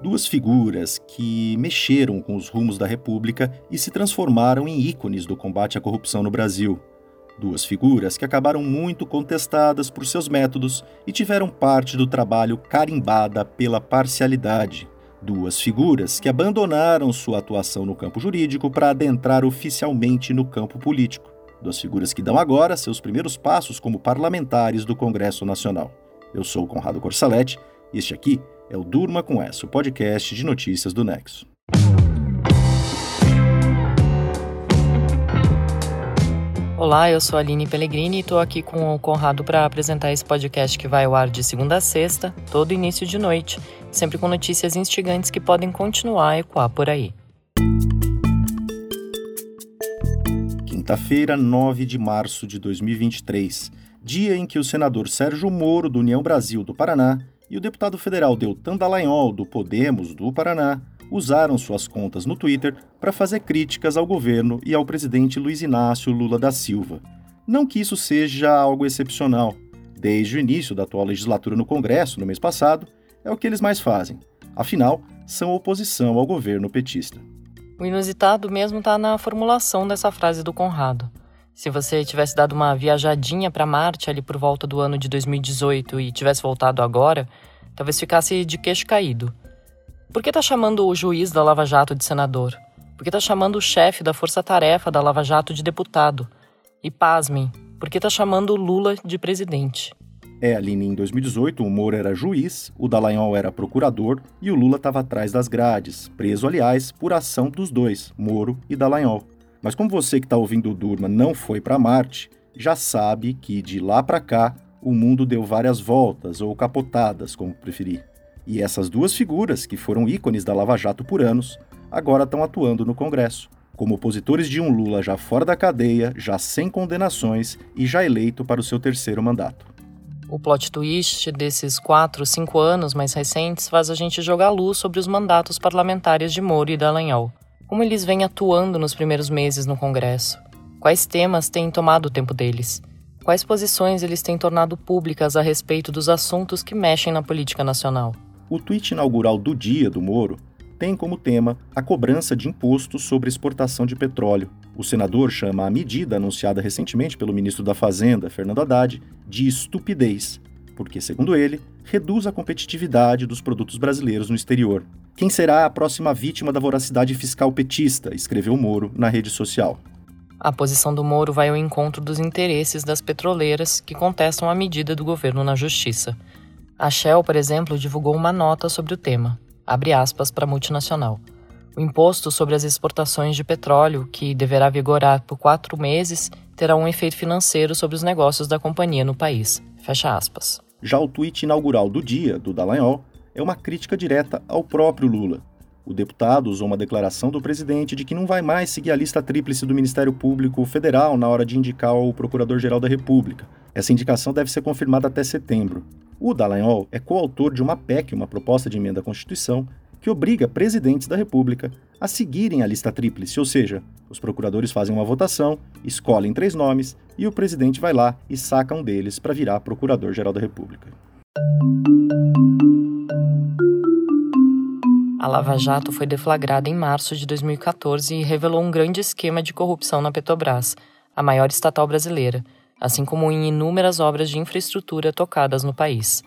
Duas figuras que mexeram com os rumos da República e se transformaram em ícones do combate à corrupção no Brasil. Duas figuras que acabaram muito contestadas por seus métodos e tiveram parte do trabalho carimbada pela parcialidade. Duas figuras que abandonaram sua atuação no campo jurídico para adentrar oficialmente no campo político. Duas figuras que dão agora seus primeiros passos como parlamentares do Congresso Nacional. Eu sou Conrado Corsaletti e este aqui o Durma com Essa, o podcast de notícias do Nexo. Olá, eu sou a Aline Pellegrini e estou aqui com o Conrado para apresentar esse podcast que vai ao ar de segunda a sexta, todo início de noite, sempre com notícias instigantes que podem continuar a ecoar por aí. Quinta-feira, 9 de março de 2023, dia em que o senador Sérgio Moro, do União Brasil do Paraná, e o deputado federal Deltan Dallagnol, do Podemos do Paraná, usaram suas contas no Twitter para fazer críticas ao governo e ao presidente Luiz Inácio Lula da Silva. Não que isso seja algo excepcional. Desde o início da atual legislatura no Congresso, no mês passado, é o que eles mais fazem. Afinal, são oposição ao governo petista. O inusitado mesmo está na formulação dessa frase do Conrado. Se você tivesse dado uma viajadinha para Marte ali por volta do ano de 2018 e tivesse voltado agora, talvez ficasse de queixo caído. Por que tá chamando o juiz da Lava Jato de senador? Por que tá chamando o chefe da força-tarefa da Lava Jato de deputado? E pasmem, por que tá chamando o Lula de presidente? É, Aline, em 2018 o Moro era juiz, o Dallagnol era procurador e o Lula estava atrás das grades, preso, aliás, por ação dos dois, Moro e Dallagnol. Mas como você que está ouvindo o Durma não foi para Marte, já sabe que de lá para cá o mundo deu várias voltas ou capotadas, como preferir. E essas duas figuras, que foram ícones da Lava Jato por anos, agora estão atuando no Congresso, como opositores de um Lula já fora da cadeia, já sem condenações e já eleito para o seu terceiro mandato. O plot twist desses quatro, cinco anos mais recentes faz a gente jogar luz sobre os mandatos parlamentares de Moro e Dallagnol. Como eles vêm atuando nos primeiros meses no Congresso? Quais temas têm tomado o tempo deles? Quais posições eles têm tornado públicas a respeito dos assuntos que mexem na política nacional? O tweet inaugural do dia do Moro tem como tema a cobrança de impostos sobre exportação de petróleo. O senador chama a medida anunciada recentemente pelo ministro da Fazenda, Fernando Haddad, de estupidez, porque, segundo ele, reduz a competitividade dos produtos brasileiros no exterior. Quem será a próxima vítima da voracidade fiscal petista? escreveu Moro na rede social. A posição do Moro vai ao encontro dos interesses das petroleiras que contestam a medida do governo na justiça. A Shell, por exemplo, divulgou uma nota sobre o tema, abre aspas para a multinacional. O imposto sobre as exportações de petróleo, que deverá vigorar por quatro meses, terá um efeito financeiro sobre os negócios da companhia no país. Fecha aspas. Já o tweet inaugural do dia, do Dallagnol, é uma crítica direta ao próprio Lula. O deputado usou uma declaração do presidente de que não vai mais seguir a lista tríplice do Ministério Público Federal na hora de indicar o Procurador-Geral da República. Essa indicação deve ser confirmada até setembro. O Dallagnol é coautor de uma PEC, uma proposta de emenda à Constituição, que obriga presidentes da República a seguirem a lista tríplice, ou seja, os procuradores fazem uma votação, escolhem três nomes e o presidente vai lá e saca um deles para virar Procurador-Geral da República. A Lava Jato foi deflagrada em março de 2014 e revelou um grande esquema de corrupção na Petrobras, a maior estatal brasileira, assim como em inúmeras obras de infraestrutura tocadas no país.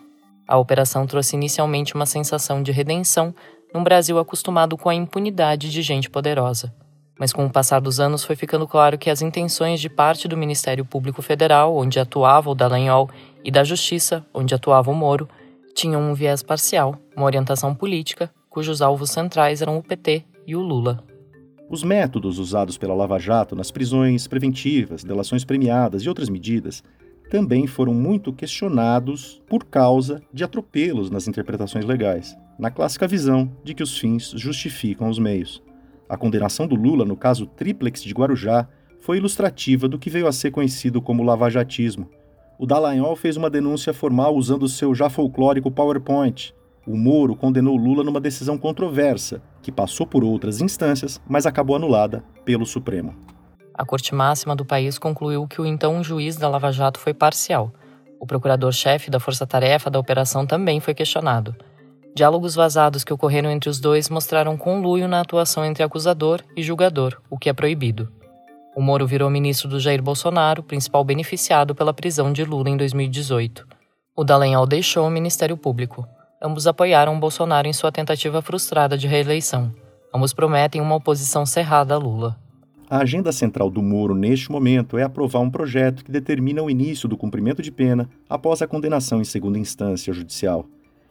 A operação trouxe inicialmente uma sensação de redenção num Brasil acostumado com a impunidade de gente poderosa. Mas com o passar dos anos foi ficando claro que as intenções de parte do Ministério Público Federal, onde atuava o Dallagnol, e da Justiça, onde atuava o Moro, tinham um viés parcial, uma orientação política cujos alvos centrais eram o PT e o Lula. Os métodos usados pela Lava Jato nas prisões preventivas, delações premiadas e outras medidas também foram muito questionados por causa de atropelos nas interpretações legais, na clássica visão de que os fins justificam os meios. A condenação do Lula no caso Triplex de Guarujá foi ilustrativa do que veio a ser conhecido como lavajatismo. O Dallagnol fez uma denúncia formal usando seu já folclórico PowerPoint, o Moro condenou Lula numa decisão controversa, que passou por outras instâncias, mas acabou anulada pelo Supremo. A Corte Máxima do país concluiu que o então juiz da Lava Jato foi parcial. O procurador-chefe da Força Tarefa da operação também foi questionado. Diálogos vazados que ocorreram entre os dois mostraram conluio na atuação entre acusador e julgador, o que é proibido. O Moro virou ministro do Jair Bolsonaro, principal beneficiado pela prisão de Lula em 2018. O Dallagnol deixou o Ministério Público. Ambos apoiaram Bolsonaro em sua tentativa frustrada de reeleição. Ambos prometem uma oposição cerrada a Lula. A agenda central do Moro neste momento é aprovar um projeto que determina o início do cumprimento de pena após a condenação em segunda instância judicial.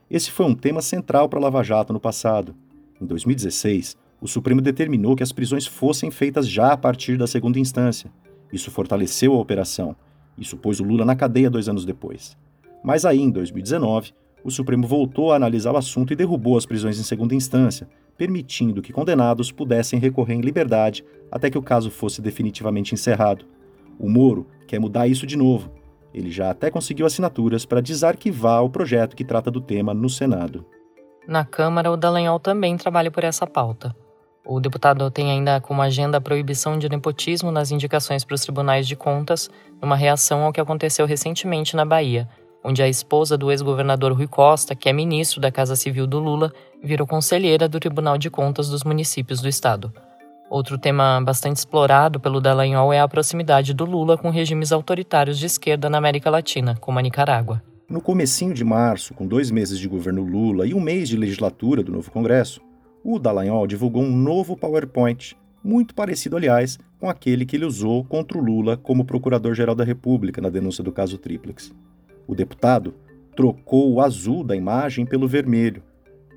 Esse foi um tema central para Lava Jato no passado. Em 2016, o Supremo determinou que as prisões fossem feitas já a partir da segunda instância. Isso fortaleceu a operação. Isso pôs o Lula na cadeia dois anos depois. Mas aí, em 2019, o Supremo voltou a analisar o assunto e derrubou as prisões em segunda instância, permitindo que condenados pudessem recorrer em liberdade até que o caso fosse definitivamente encerrado. O Moro quer mudar isso de novo. Ele já até conseguiu assinaturas para desarquivar o projeto que trata do tema no Senado. Na Câmara, o Dallagnol também trabalha por essa pauta. O deputado tem ainda como agenda a proibição de nepotismo nas indicações para os tribunais de contas, numa reação ao que aconteceu recentemente na Bahia, onde a esposa do ex-governador Rui Costa, que é ministro da Casa Civil do Lula, virou conselheira do Tribunal de Contas dos municípios do estado. Outro tema bastante explorado pelo Dallagnol é a proximidade do Lula com regimes autoritários de esquerda na América Latina, como a Nicarágua. No comecinho de março, com dois meses de governo Lula e um mês de legislatura do novo Congresso, o Dallagnol divulgou um novo PowerPoint, muito parecido, aliás, com aquele que ele usou contra o Lula como Procurador-Geral da República na denúncia do caso Triplex. O deputado trocou o azul da imagem pelo vermelho,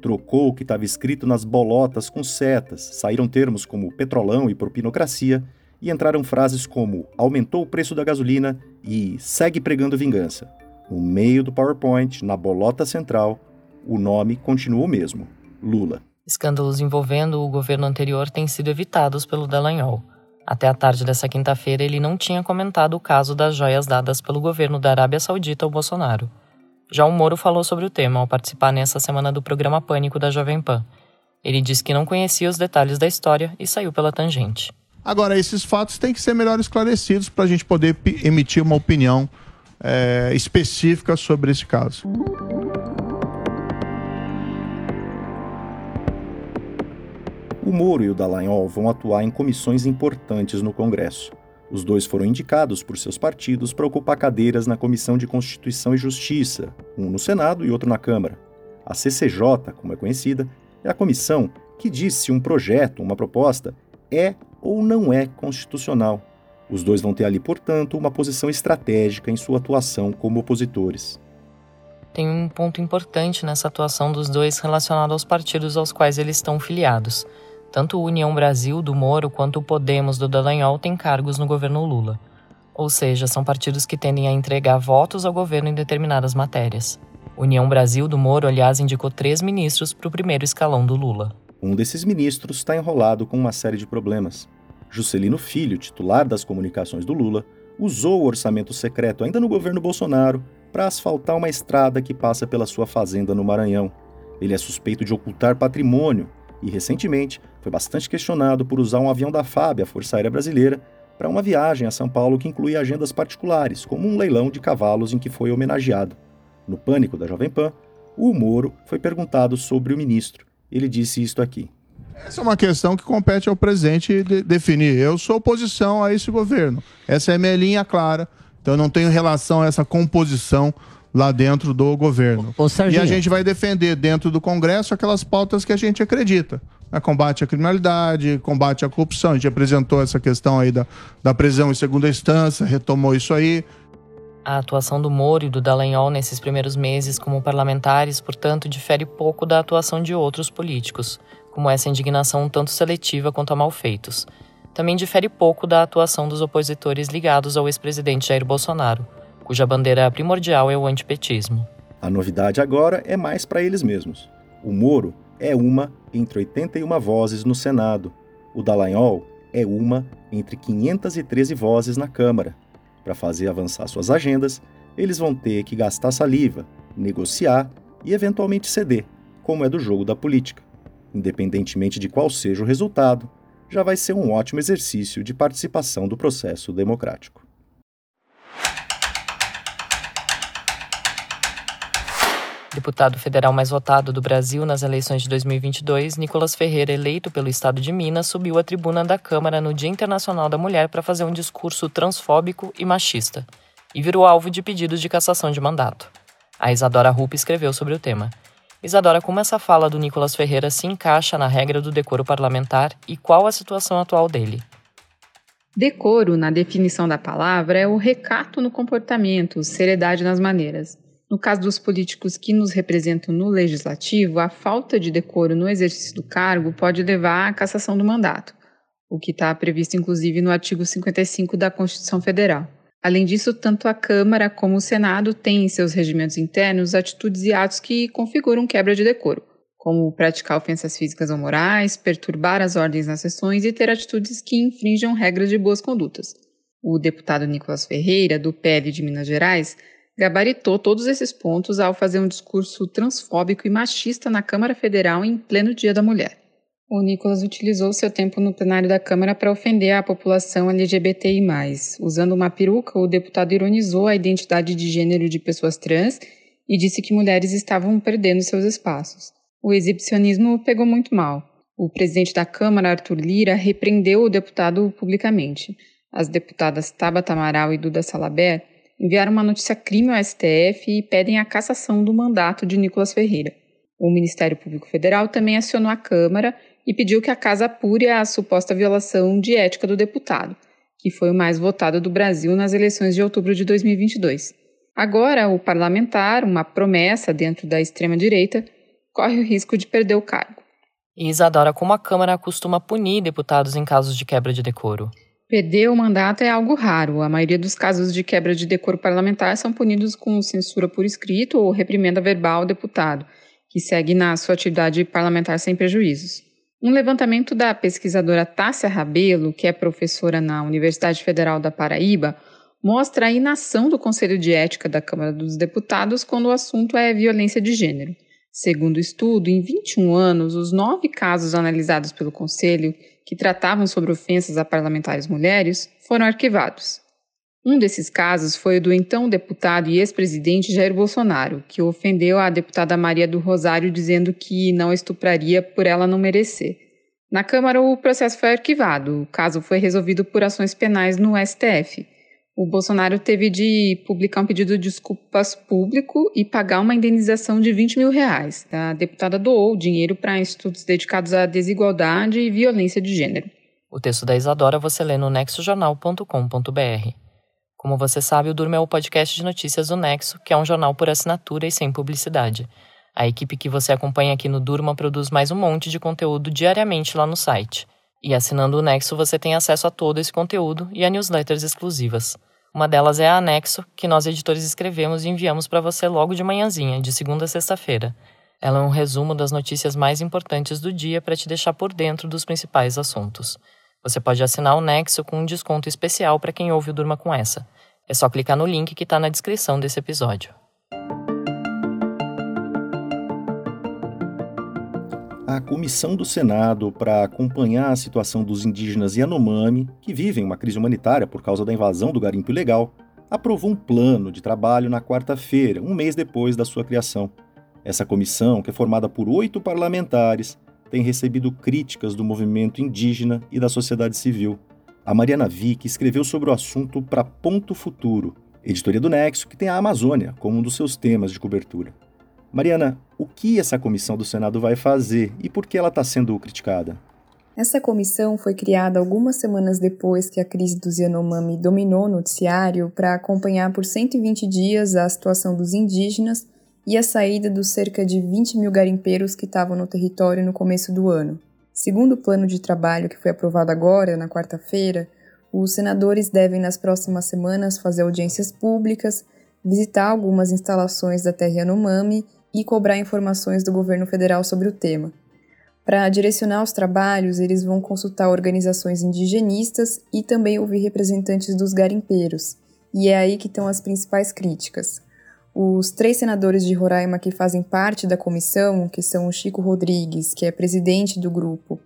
trocou o que estava escrito nas bolotas com setas, saíram termos como petrolão e propinocracia, e entraram frases como aumentou o preço da gasolina e segue pregando vingança. No meio do PowerPoint, na bolota central, o nome continua o mesmo: Lula. Escândalos envolvendo o governo anterior têm sido evitados pelo Dallagnol. Até a tarde dessa quinta-feira, ele não tinha comentado o caso das joias dadas pelo governo da Arábia Saudita ao Bolsonaro. Já o Moro falou sobre o tema ao participar nessa semana do programa Pânico da Jovem Pan. Ele disse que não conhecia os detalhes da história e saiu pela tangente. Agora, esses fatos têm que ser melhor esclarecidos para a gente poder emitir uma opinião é, específica sobre esse caso. O Moro e o Dallagnol vão atuar em comissões importantes no Congresso. Os dois foram indicados por seus partidos para ocupar cadeiras na Comissão de Constituição e Justiça, um no Senado e outro na Câmara. A CCJ, como é conhecida, é a comissão que diz se um projeto, uma proposta, é ou não é constitucional. Os dois vão ter ali, portanto, uma posição estratégica em sua atuação como opositores. Tem um ponto importante nessa atuação dos dois relacionado aos partidos aos quais eles estão filiados. Tanto o União Brasil do Moro quanto o Podemos do Dallagnol têm cargos no governo Lula. Ou seja, são partidos que tendem a entregar votos ao governo em determinadas matérias. União Brasil do Moro, aliás, indicou três ministros para o primeiro escalão do Lula. Um desses ministros está enrolado com uma série de problemas. Juscelino Filho, titular das comunicações do Lula, usou o orçamento secreto ainda no governo Bolsonaro para asfaltar uma estrada que passa pela sua fazenda no Maranhão. Ele é suspeito de ocultar patrimônio e, recentemente, foi bastante questionado por usar um avião da FAB, a Força Aérea Brasileira, para uma viagem a São Paulo que incluía agendas particulares, como um leilão de cavalos em que foi homenageado. No pânico da Jovem Pan, o Moro foi perguntado sobre o ministro. Ele disse isto aqui. Essa é uma questão que compete ao presidente de definir. Eu sou oposição a esse governo. Essa é minha linha clara. Então eu não tenho relação a essa composição lá dentro do governo. Ô, e a gente vai defender dentro do Congresso aquelas pautas que a gente acredita. Né? Combate à criminalidade, combate à corrupção. A gente apresentou essa questão aí da, da prisão em segunda instância, retomou isso aí. A atuação do Moro e do Dallagnol nesses primeiros meses como parlamentares, portanto, difere pouco da atuação de outros políticos, como essa indignação tanto seletiva quanto a malfeitos. Também difere pouco da atuação dos opositores ligados ao ex-presidente Jair Bolsonaro, cuja bandeira primordial é o antipetismo. A novidade agora é mais para eles mesmos. O Moro é uma entre 81 vozes no Senado. O Dallagnol é uma entre 513 vozes na Câmara. Para fazer avançar suas agendas, eles vão ter que gastar saliva, negociar e eventualmente ceder, como é do jogo da política. Independentemente de qual seja o resultado, já vai ser um ótimo exercício de participação do processo democrático. Deputado federal mais votado do Brasil nas eleições de 2022, Nicolas Ferreira, eleito pelo estado de Minas, subiu à tribuna da Câmara no Dia Internacional da Mulher para fazer um discurso transfóbico e machista, e virou alvo de pedidos de cassação de mandato. A Isadora Rupp escreveu sobre o tema. Isadora, como essa fala do Nicolas Ferreira se encaixa na regra do decoro parlamentar e qual a situação atual dele? Decoro, na definição da palavra, é o recato no comportamento, seriedade nas maneiras. No caso dos políticos que nos representam no legislativo, a falta de decoro no exercício do cargo pode levar à cassação do mandato, o que está previsto inclusive no artigo 55 da Constituição Federal. Além disso, tanto a Câmara como o Senado têm em seus regimentos internos atitudes e atos que configuram quebra de decoro, como praticar ofensas físicas ou morais, perturbar as ordens nas sessões e ter atitudes que infringam regras de boas condutas. O deputado Nicolas Ferreira, do PL de Minas Gerais, gabaritou todos esses pontos ao fazer um discurso transfóbico e machista na Câmara Federal em pleno Dia da Mulher. O Nicolas utilizou seu tempo no plenário da Câmara para ofender a população LGBTI. Usando uma peruca, o deputado ironizou a identidade de gênero de pessoas trans e disse que mulheres estavam perdendo seus espaços. O exibicionismo pegou muito mal. O presidente da Câmara, Arthur Lira, repreendeu o deputado publicamente. As deputadas Tabata Amaral e Duda Salaber enviaram uma notícia crime ao STF e pedem a cassação do mandato de Nicolas Ferreira. O Ministério Público Federal também acionou a Câmara e pediu que a casa apure a suposta violação de ética do deputado, que foi o mais votado do Brasil nas eleições de outubro de 2022. Agora, o parlamentar, uma promessa dentro da extrema-direita, corre o risco de perder o cargo. E Isadora, como a Câmara costuma punir deputados em casos de quebra de decoro? Perder o mandato é algo raro. A maioria dos casos de quebra de decoro parlamentar são punidos com censura por escrito ou reprimenda verbal ao deputado, que segue na sua atividade parlamentar sem prejuízos. Um levantamento da pesquisadora Tássia Rabelo, que é professora na Universidade Federal da Paraíba, mostra a inação do Conselho de Ética da Câmara dos Deputados quando o assunto é violência de gênero. Segundo o estudo, em 21 anos, os nove casos analisados pelo Conselho, que tratavam sobre ofensas a parlamentares mulheres, foram arquivados. Um desses casos foi o do então deputado e ex-presidente Jair Bolsonaro, que ofendeu a deputada Maria do Rosário dizendo que não estupraria por ela não merecer. Na Câmara, o processo foi arquivado. O caso foi resolvido por ações penais no STF o Bolsonaro teve de publicar um pedido de desculpas público e pagar uma indenização de 20 mil reais. A deputada doou dinheiro para institutos dedicados à desigualdade e violência de gênero. O texto da Isadora você lê no nexojornal.com.br. Como você sabe, o Durma é o podcast de notícias do Nexo, que é um jornal por assinatura e sem publicidade. A equipe que você acompanha aqui no Durma produz mais um monte de conteúdo diariamente lá no site. E assinando o Nexo você tem acesso a todo esse conteúdo e a newsletters exclusivas. Uma delas é a Anexo, que nós editores escrevemos e enviamos para você logo de manhãzinha, de segunda a sexta-feira. Ela é um resumo das notícias mais importantes do dia para te deixar por dentro dos principais assuntos. Você pode assinar o Nexo com um desconto especial para quem ouve o Durma com essa. É só clicar no link que está na descrição desse episódio. A comissão do Senado para acompanhar a situação dos indígenas Yanomami, que vivem uma crise humanitária por causa da invasão do garimpo ilegal, aprovou um plano de trabalho na quarta-feira, um mês depois da sua criação. Essa comissão, que é formada por oito parlamentares, tem recebido críticas do movimento indígena e da sociedade civil. A Mariana Vick escreveu sobre o assunto para Ponto Futuro, editoria do Nexo, que tem a Amazônia como um dos seus temas de cobertura. Mariana, o que essa comissão do Senado vai fazer e por que ela está sendo criticada? Essa comissão foi criada algumas semanas depois que a crise dos Yanomami dominou o noticiário para acompanhar por 120 dias a situação dos indígenas e a saída dos cerca de 20 mil garimpeiros que estavam no território no começo do ano. Segundo o plano de trabalho que foi aprovado agora, na quarta-feira, os senadores devem nas próximas semanas fazer audiências públicas, visitar algumas instalações da terra Yanomami e cobrar informações do governo federal sobre o tema. Para direcionar os trabalhos, eles vão consultar organizações indigenistas e também ouvir representantes dos garimpeiros, e é aí que estão as principais críticas. Os três senadores de Roraima que fazem parte da comissão, que são o Chico Rodrigues, que é presidente do grupo,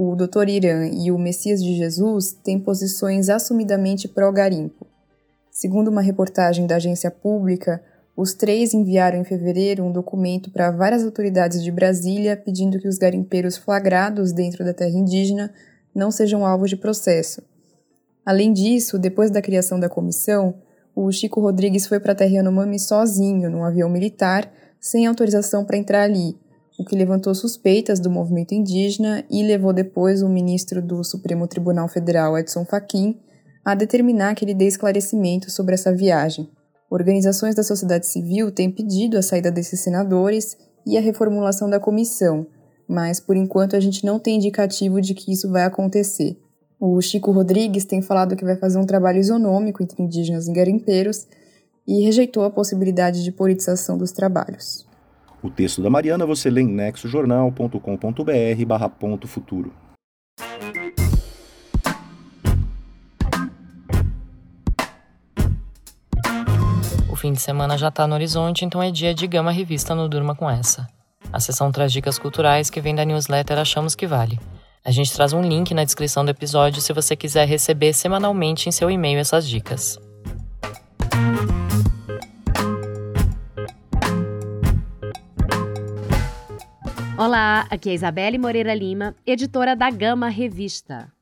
o Dr. Irã e o Messias de Jesus, têm posições assumidamente pró-garimpo. Segundo uma reportagem da agência pública, Os três enviaram em fevereiro um documento para várias autoridades de Brasília pedindo que os garimpeiros flagrados dentro da terra indígena não sejam alvos de processo. Além disso, depois da criação da comissão, o Chico Rodrigues foi para a terra Yanomami sozinho, num avião militar, sem autorização para entrar ali, o que levantou suspeitas do movimento indígena e levou depois o ministro do Supremo Tribunal Federal, Edson Fachin, a determinar que ele dê esclarecimento sobre essa viagem. Organizações da sociedade civil têm pedido a saída desses senadores e a reformulação da comissão, mas por enquanto a gente não tem indicativo de que isso vai acontecer. O Chico Rodrigues tem falado que vai fazer um trabalho isonômico entre indígenas e garimpeiros e rejeitou a possibilidade de politização dos trabalhos. O texto da Mariana você lê em nexojornal.com.br barra ponto futuro. Fim de semana já está no horizonte, então é dia de Gama Revista no Durma com essa. A sessão traz dicas culturais que vem da newsletter Achamos que Vale. A gente traz um link na descrição do episódio se você quiser receber semanalmente em seu e-mail essas dicas. Olá, aqui é Isabelle Moreira Lima, editora da Gama Revista.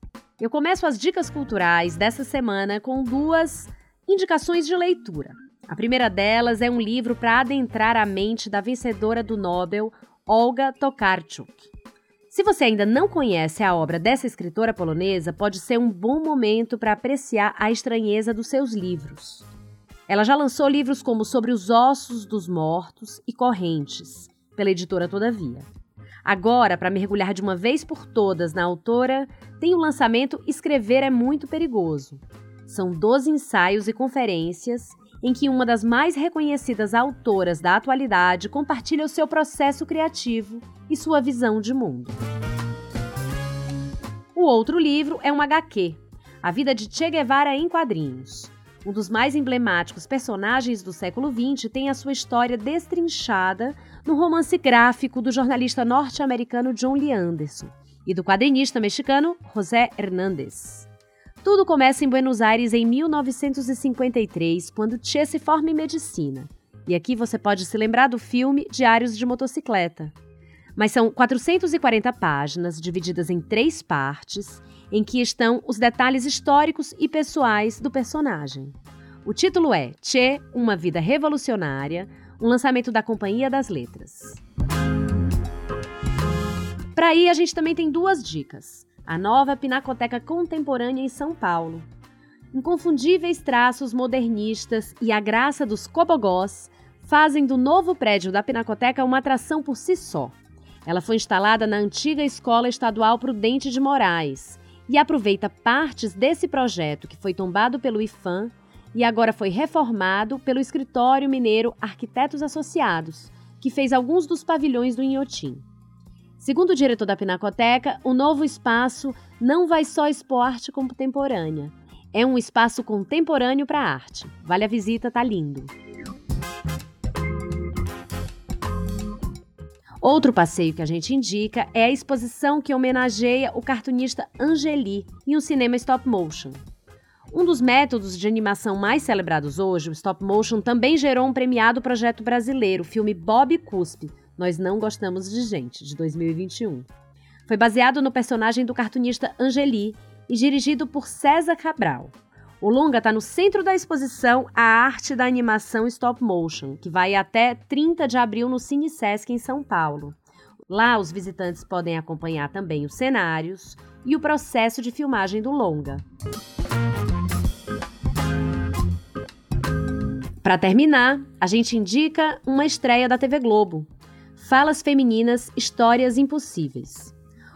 Eu começo as dicas culturais dessa semana com duas indicações de leitura. A primeira delas é um livro para adentrar a mente da vencedora do Nobel, Olga Tokarczuk. Se você ainda não conhece a obra dessa escritora polonesa, pode ser um bom momento para apreciar a estranheza dos seus livros. Ela já lançou livros como Sobre os Ossos dos Mortos e Correntes, pela editora Todavia. Agora, para mergulhar de uma vez por todas na autora, tem o lançamento Escrever é Muito Perigoso. São 12 ensaios e conferências em que uma das mais reconhecidas autoras da atualidade compartilha o seu processo criativo e sua visão de mundo. O outro livro é um HQ, A Vida de Che Guevara em Quadrinhos. Um dos mais emblemáticos personagens do século XX tem a sua história destrinchada no romance gráfico do jornalista norte-americano John Lee Anderson e do quadrinista mexicano José Hernández. Tudo começa em Buenos Aires em 1953, quando Che se forma em medicina. E aqui você pode se lembrar do filme Diários de Motocicleta. Mas são 440 páginas, divididas em três partes, em que estão os detalhes históricos e pessoais do personagem. O título é Che, Uma Vida Revolucionária, um lançamento da Companhia das Letras. Para aí, a gente também tem duas dicas a nova Pinacoteca Contemporânea em São Paulo. Inconfundíveis traços modernistas e a graça dos cobogós fazem do novo prédio da Pinacoteca uma atração por si só. Ela foi instalada na antiga Escola Estadual Prudente de Moraes e aproveita partes desse projeto que foi tombado pelo IFAM e agora foi reformado pelo Escritório Mineiro Arquitetos Associados, que fez alguns dos pavilhões do Inhotim. Segundo o diretor da Pinacoteca, o novo espaço não vai só expor arte contemporânea. É um espaço contemporâneo para arte. Vale a visita, tá lindo. Outro passeio que a gente indica é a exposição que homenageia o cartunista Angeli em um cinema stop motion. Um dos métodos de animação mais celebrados hoje, o stop motion, também gerou um premiado projeto brasileiro, o filme Bob Cuspe, nós Não Gostamos de Gente, de 2021. Foi baseado no personagem do cartunista Angeli e dirigido por César Cabral. O longa está no centro da exposição A Arte da Animação Stop Motion, que vai até 30 de abril no Cine Sesc em São Paulo. Lá, os visitantes podem acompanhar também os cenários e o processo de filmagem do longa. Para terminar, a gente indica uma estreia da TV Globo, Falas Femininas Histórias Impossíveis.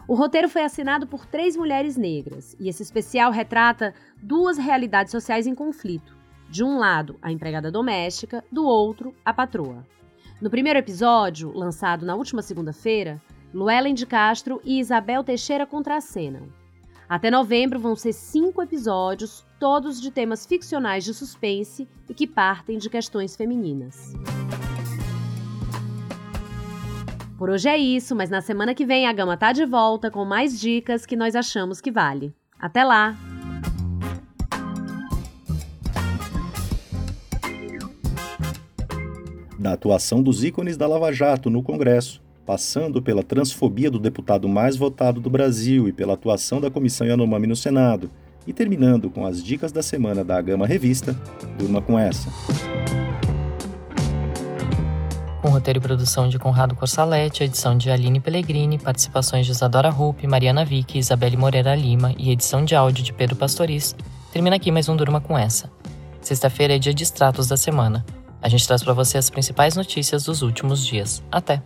O roteiro foi assinado por três mulheres negras e esse especial retrata duas realidades sociais em conflito. De um lado, a empregada doméstica, do outro, a patroa. No primeiro episódio, lançado na última segunda-feira, Luellen de Castro e Isabel Teixeira contracenam. Até novembro vão ser cinco episódios, todos de temas ficcionais de suspense e que partem de questões femininas. Por hoje é isso, mas na semana que vem a Gama tá de volta com mais dicas que nós achamos que vale. Até lá! Da atuação dos ícones da Lava Jato no Congresso, passando pela transfobia do deputado mais votado do Brasil e pela atuação da comissão Yanomami no Senado, e terminando com as dicas da semana da Gama Revista, durma com essa. Com roteiro e produção de Conrado Corsalete, edição de Aline Pellegrini, participações de Isadora Rupp, Mariana Vick, Isabelle Moreira Lima e edição de áudio de Pedro Pastoris, termina aqui mais um Durma com essa. Sexta-feira é dia de extratos da semana. A gente traz para você as principais notícias dos últimos dias. Até!